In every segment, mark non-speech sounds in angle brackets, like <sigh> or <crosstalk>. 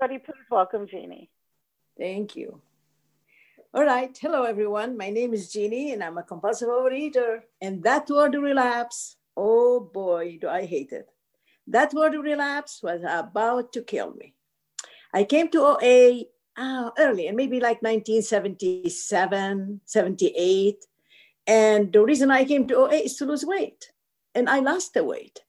everybody. Please welcome Jeannie. Thank you. All right. Hello, everyone. My name is Jeannie, and I'm a compulsive overeater. And that word relapse, oh boy, do I hate it. That word relapse was about to kill me. I came to OA uh, early, and maybe like 1977, 78. And the reason I came to OA is to lose weight. And I lost the weight.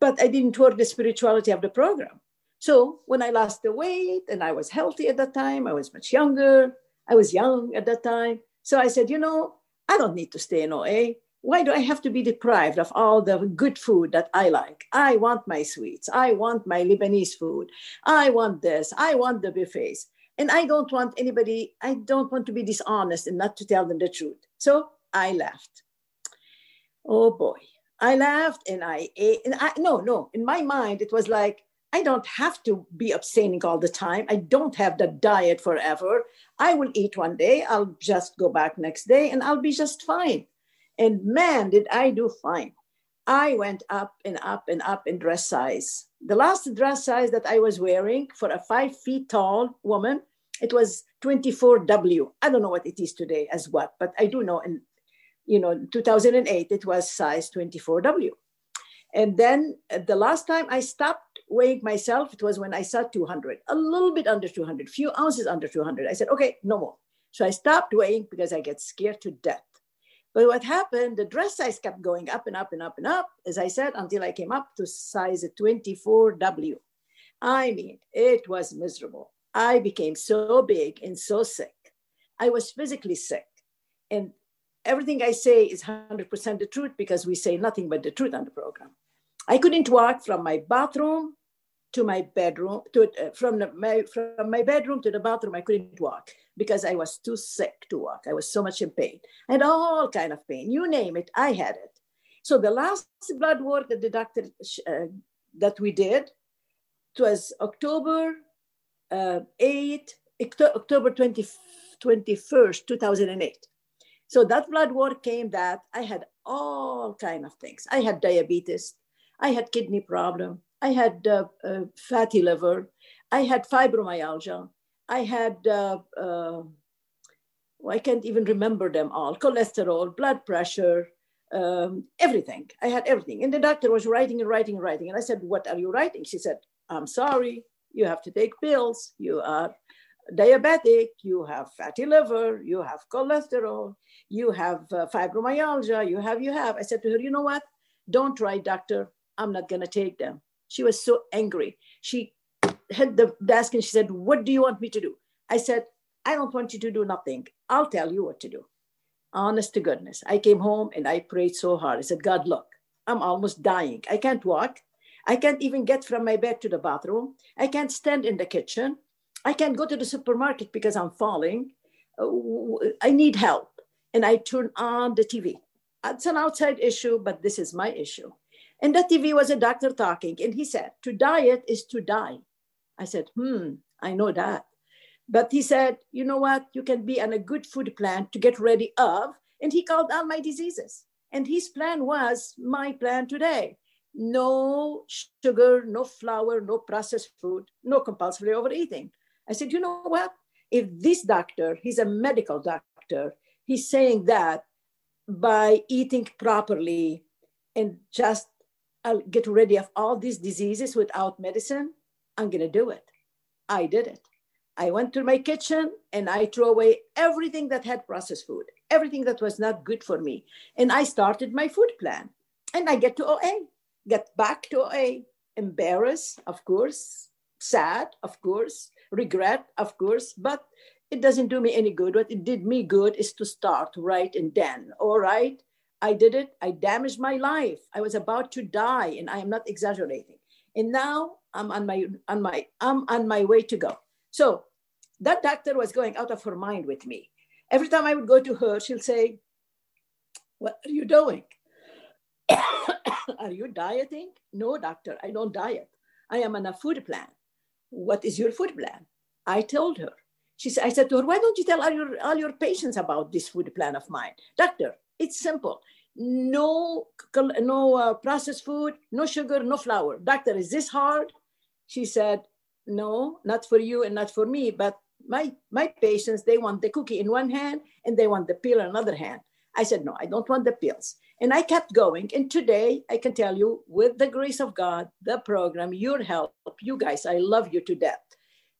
But I didn't work the spirituality of the program. So when I lost the weight and I was healthy at that time, I was much younger, I was young at that time. So I said, you know, I don't need to stay in OA. Why do I have to be deprived of all the good food that I like? I want my sweets. I want my Lebanese food. I want this. I want the buffets. And I don't want anybody, I don't want to be dishonest and not to tell them the truth. So I left. Oh boy. I left and I ate. And I, no, no. In my mind, it was like, I don't have to be abstaining all the time. I don't have the diet forever. I will eat one day, I'll just go back next day, and I'll be just fine. And man, did I do fine. I went up and up and up in dress size. The last dress size that I was wearing for a five feet tall woman, it was 24W. I don't know what it is today as what, but I do know in you know 2008 it was size 24W. And then the last time I stopped weighing myself, it was when I saw 200, a little bit under 200, few ounces under 200. I said, okay, no more. So I stopped weighing because I get scared to death. But what happened, the dress size kept going up and up and up and up, as I said, until I came up to size 24W. I mean, it was miserable. I became so big and so sick. I was physically sick. And everything I say is 100% the truth because we say nothing but the truth on the program. I couldn't walk from my bathroom to my bedroom, to, uh, from, the, my, from my bedroom to the bathroom. I couldn't walk because I was too sick to walk. I was so much in pain. Had all kind of pain. You name it, I had it. So the last blood work that the doctor uh, that we did, it was October uh, 8, October 20, 21st, 2008. So that blood work came that I had all kind of things. I had diabetes, I had kidney problem. I had uh, uh, fatty liver. I had fibromyalgia. I had, uh, uh, I can't even remember them all, cholesterol, blood pressure, um, everything. I had everything. And the doctor was writing and writing and writing. And I said, what are you writing? She said, I'm sorry, you have to take pills. You are diabetic, you have fatty liver, you have cholesterol, you have uh, fibromyalgia, you have, you have. I said to her, you know what? Don't write, doctor. I'm not going to take them. She was so angry. She hit the desk and she said, What do you want me to do? I said, I don't want you to do nothing. I'll tell you what to do. Honest to goodness. I came home and I prayed so hard. I said, God, look, I'm almost dying. I can't walk. I can't even get from my bed to the bathroom. I can't stand in the kitchen. I can't go to the supermarket because I'm falling. Uh, I need help. And I turn on the TV. It's an outside issue, but this is my issue. And the TV was a doctor talking, and he said, To diet is to die. I said, Hmm, I know that. But he said, You know what? You can be on a good food plan to get ready of. And he called out my diseases. And his plan was my plan today no sugar, no flour, no processed food, no compulsory overeating. I said, You know what? If this doctor, he's a medical doctor, he's saying that by eating properly and just I'll get rid of all these diseases without medicine, I'm going to do it. I did it. I went to my kitchen and I threw away everything that had processed food, everything that was not good for me. And I started my food plan. And I get to OA, get back to OA, embarrassed, of course, sad, of course, regret, of course, but it doesn't do me any good. What it did me good is to start right and then. All right, I did it. I damaged my life. I was about to die, and I am not exaggerating. And now I'm on my on my I'm on my way to go. So that doctor was going out of her mind with me. Every time I would go to her, she'll say, "What are you doing? <coughs> are you dieting?" No, doctor, I don't diet. I am on a food plan. What is your food plan? I told her. She said, I said to her, why don't you tell all your, all your patients about this food plan of mine? Doctor, it's simple. No, no uh, processed food, no sugar, no flour. Doctor, is this hard? She said, no, not for you and not for me, but my my patients they want the cookie in one hand and they want the pill in another hand. I said, no, I don't want the pills. And I kept going. And today I can tell you, with the grace of God, the program, your help, you guys, I love you to death.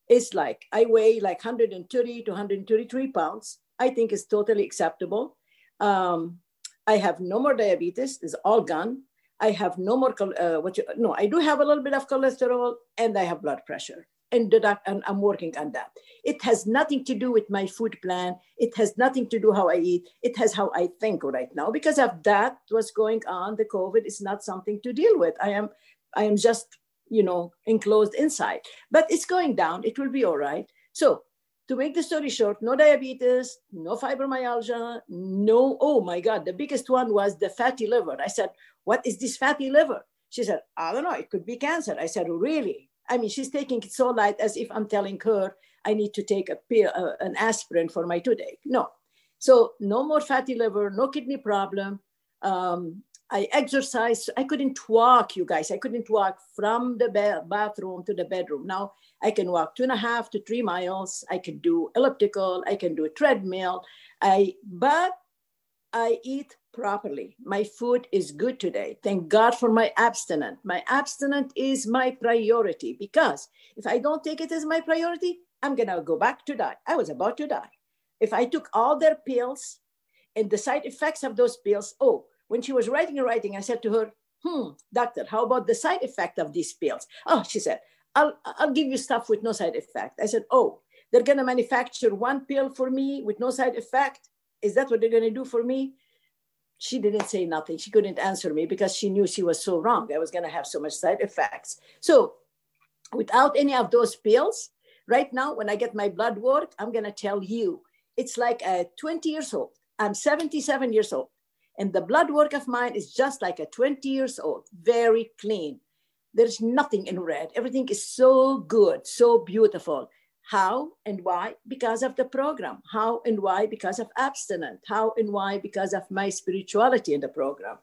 It's like I weigh like 130 to 133 pounds. I think it's totally acceptable. Um, I have no more diabetes, it's all gone. I have no more, uh, what you, no, I do have a little bit of cholesterol and I have blood pressure and, and I'm working on that. It has nothing to do with my food plan. It has nothing to do how I eat. It has how I think right now because of that what's going on. The COVID is not something to deal with. I am, I am just, you know, enclosed inside, but it's going down. It will be all right. So to make the story short, no diabetes, no fibromyalgia, no, oh my God, the biggest one was the fatty liver. I said, what is this fatty liver? She said, I don't know, it could be cancer. I said, really? I mean, she's taking it so light as if I'm telling her I need to take a pill, uh, an aspirin for my toothache. No. So no more fatty liver, no kidney problem. Um, I exercise. I couldn't walk, you guys. I couldn't walk from the ba- bathroom to the bedroom. Now I can walk two and a half to three miles. I can do elliptical. I can do a treadmill. I but I eat properly. My food is good today. Thank God for my abstinent. My abstinent is my priority because if I don't take it as my priority, I'm going to go back to die. I was about to die. If I took all their pills and the side effects of those pills, oh, when she was writing and writing, I said to her, hmm, doctor, how about the side effect of these pills? Oh, she said, I'll, I'll give you stuff with no side effect. I said, oh, they're going to manufacture one pill for me with no side effect. Is that what they're going to do for me? she didn't say nothing. She couldn't answer me because she knew she was so wrong. I was going to have so much side effects. So, without any of those pills, right now, when I get my blood work, I'm going to tell you it's like a 20 years old. I'm 77 years old. And the blood work of mine is just like a 20 years old, very clean. There's nothing in red. Everything is so good, so beautiful. How and why? Because of the program. How and why? Because of abstinent. How and why? Because of my spirituality in the program.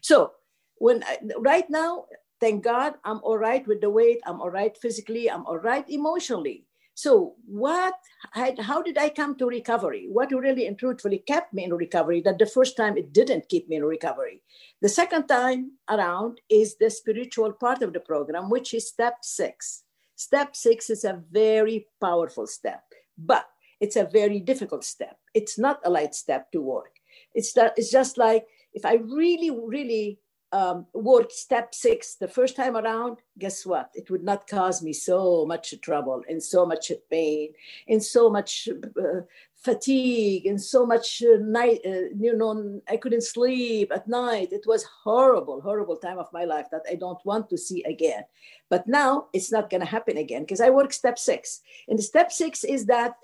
So when I, right now, thank God, I'm all right with the weight. I'm all right physically. I'm all right emotionally. So what? How did I come to recovery? What really and truthfully kept me in recovery? That the first time it didn't keep me in recovery. The second time around is the spiritual part of the program, which is step six Step six is a very powerful step, but it's a very difficult step. It's not a light step to work. It's that it's just like if I really, really um, step six the first time around, guess what? It would not cause me so much trouble and so much pain and so much uh, fatigue and so much uh, night. Uh, you know, I couldn't sleep at night. It was horrible, horrible time of my life that I don't want to see again. But now it's not going to happen again because I work step six. And step six is that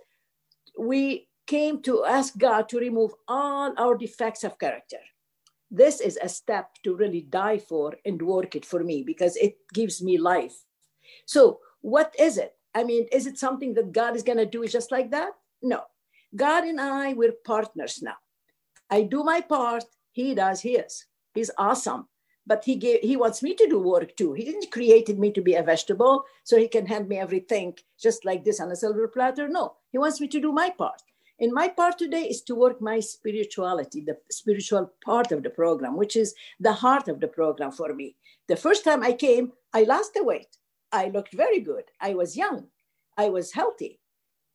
we came to ask God to remove all our defects of character this is a step to really die for and work it for me because it gives me life. So, what is it? I mean, is it something that God is going to do just like that? No. God and I, we're partners now. I do my part, He does His. He's awesome. But he gave, he wants me to do work too. He didn't created me to be a vegetable so he can hand me everything just like this on a silver platter. No, he wants me to do my part. And my part today is to work my spirituality, the spiritual part of the program, which is the heart of the program for me. The first time I came, I lost the weight. I looked very good. I was young. I was healthy.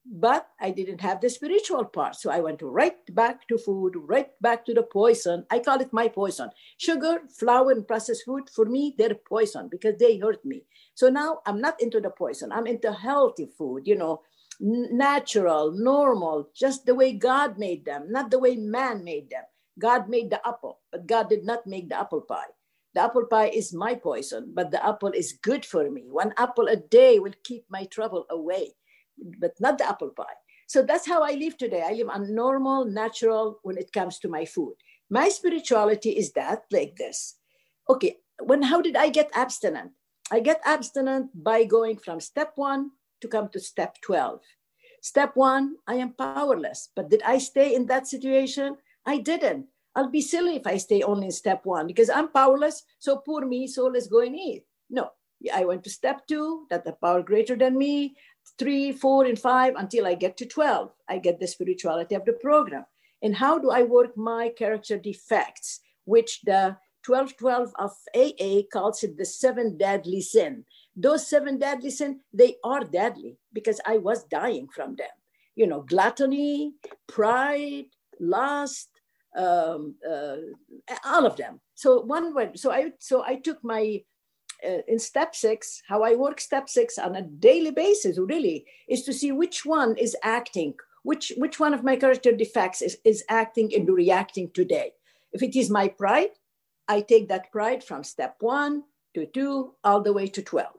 But I didn't have the spiritual part. So I went right back to food, right back to the poison. I call it my poison. Sugar, flour, and processed food, for me, they're poison because they hurt me. So now I'm not into the poison. I'm into healthy food, you know, natural, normal, just the way God made them, not the way man made them. God made the apple, but God did not make the apple pie. The apple pie is my poison, but the apple is good for me. One apple a day will keep my trouble away, but not the apple pie. So that's how I live today. I live on normal, natural when it comes to my food. My spirituality is that like this. Okay, when how did I get abstinent? I get abstinent by going from step one to come to step 12. Step one, I am powerless. But did I stay in that situation? I didn't. I'll be silly if I stay only in step one because I'm powerless. So poor me, so let's go and eat. No, I went to step two, that the power greater than me, three, four, and five until I get to 12. I get the spirituality of the program. And how do I work my character defects, which the 1212 of AA calls it the seven deadly sin. Those seven deadly sins, they are deadly because I was dying from them. You know, gluttony, pride, lust, um, uh, all of them. So one word. So I so I took my uh, in step six, how I work step six on a daily basis, really, is to see which one is acting, which, which one of my character defects is, is acting and reacting today. If it is my pride, I take that pride from step one to two, all the way to 12.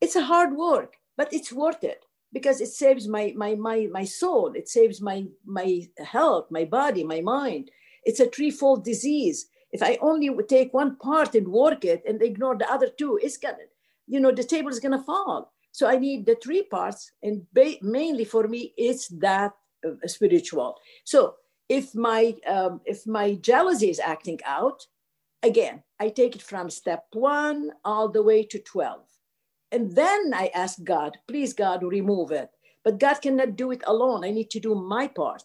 It's a hard work, but it's worth it because it saves my, my, my, my soul. It saves my, my health, my body, my mind. It's a threefold disease if I only would take one part and work it and ignore the other two, it's gonna, you know, the table is gonna fall. So I need the three parts, and ba- mainly for me, it's that uh, spiritual. So if my um, if my jealousy is acting out, again, I take it from step one all the way to twelve, and then I ask God, please God, remove it. But God cannot do it alone. I need to do my part.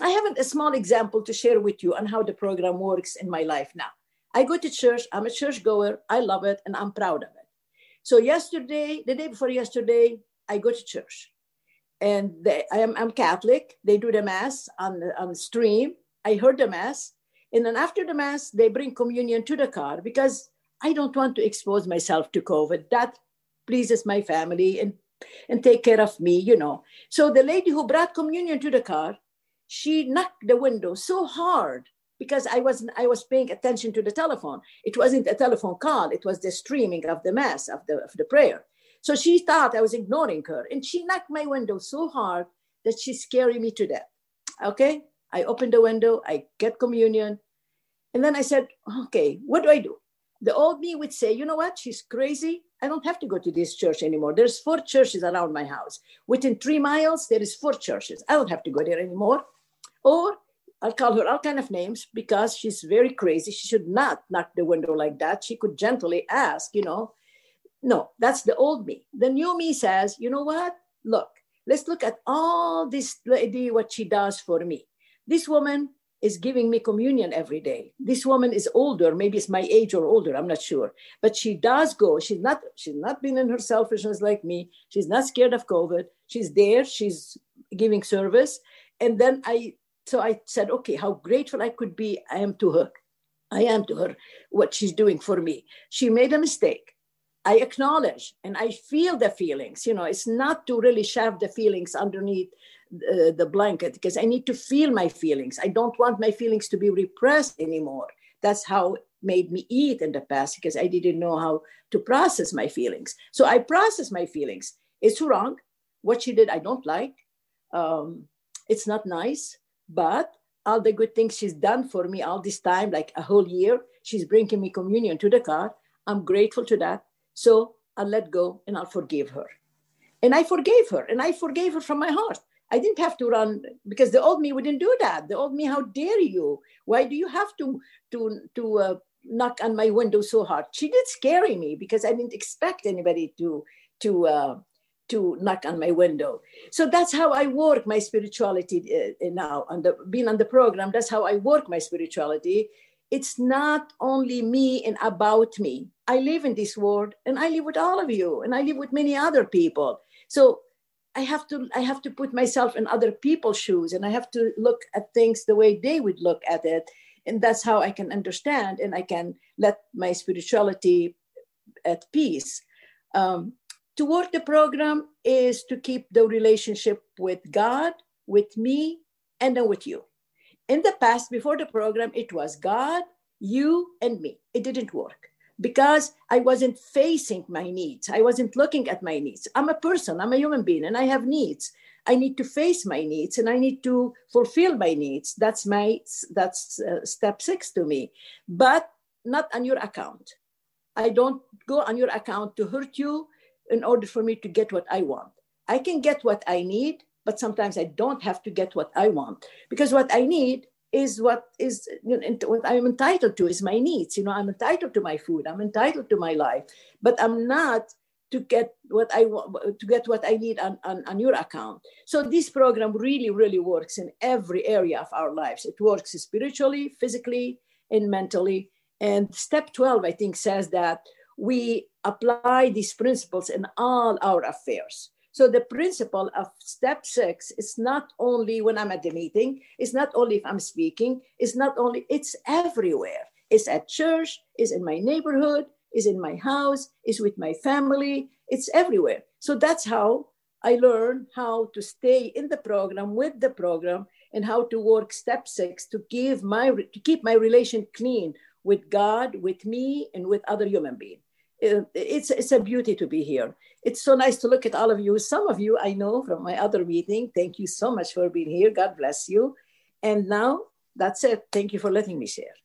I have a small example to share with you on how the program works in my life now. I go to church, I'm a church goer, I love it, and I'm proud of it. So, yesterday, the day before yesterday, I go to church. And they, I am, I'm Catholic. They do the Mass on the, on the stream. I heard the Mass. And then after the Mass, they bring communion to the car because I don't want to expose myself to COVID. That pleases my family and, and take care of me, you know. So the lady who brought communion to the car, she knocked the window so hard because I wasn't I was paying attention to the telephone. It wasn't a telephone call, it was the streaming of the mass of the of the prayer. So she thought I was ignoring her and she knocked my window so hard that she scared me to death. Okay? I opened the window, I get communion, and then I said, okay, what do I do? The old me would say, you know what? She's crazy. I don't have to go to this church anymore. There's four churches around my house. Within three miles, there is four churches. I don't have to go there anymore. Or I'll call her all kind of names because she's very crazy. She should not knock the window like that. She could gently ask, you know. No, that's the old me. The new me says, you know what? Look, let's look at all this lady, what she does for me. This woman is giving me communion every day. This woman is older, maybe it's my age or older, I'm not sure. But she does go. She's not, she's not been in her selfishness like me. She's not scared of COVID. She's there, she's giving service. And then I so I said, okay, how grateful I could be. I am to her. I am to her what she's doing for me. She made a mistake. I acknowledge and I feel the feelings. You know, it's not to really shove the feelings underneath uh, the blanket because I need to feel my feelings. I don't want my feelings to be repressed anymore. That's how made me eat in the past because I didn't know how to process my feelings. So I process my feelings. It's wrong. What she did, I don't like. Um, it's not nice. But all the good things she's done for me all this time, like a whole year, she's bringing me communion to the car. I'm grateful to that. So I'll let go and I'll forgive her. And I forgave her and I forgave her from my heart. I didn't have to run because the old me wouldn't do that. The old me, how dare you? Why do you have to to to uh, knock on my window so hard? She did scare me because I didn't expect anybody to to uh, to knock on my window. So that's how I work my spirituality uh, uh, now. On the being on the program, that's how I work my spirituality. It's not only me and about me. I live in this world, and I live with all of you, and I live with many other people. So I have to I have to put myself in other people's shoes, and I have to look at things the way they would look at it, and that's how I can understand and I can let my spirituality at peace. Um, to work the program is to keep the relationship with God, with me, and then with you. In the past, before the program, it was God, you, and me. It didn't work because I wasn't facing my needs. I wasn't looking at my needs. I'm a person, I'm a human being, and I have needs. I need to face my needs and I need to fulfill my needs. That's my that's uh, step 6 to me. But not on your account. I don't go on your account to hurt you in order for me to get what I want. I can get what I need, but sometimes I don't have to get what I want because what I need is what is what I'm entitled to is my needs. You know, I'm entitled to my food. I'm entitled to my life, but I'm not to get what I want to get what I need on, on, on your account. So this program really, really works in every area of our lives. It works spiritually, physically, and mentally. And step 12, I think, says that we apply these principles in all our affairs. So the principle of step six is not only when I'm at the meeting, it's not only if I'm speaking, it's not only, it's everywhere. It's at church, it's in my neighborhood, it's in my house, it's with my family, it's everywhere. So that's how I learn how to stay in the program with the program and how to work step six to give my to keep my relation clean with God, with me, and with other human beings. Uh, it's, it's a beauty to be here. It's so nice to look at all of you. Some of you I know from my other meeting. Thank you so much for being here. God bless you. And now that's it. Thank you for letting me share.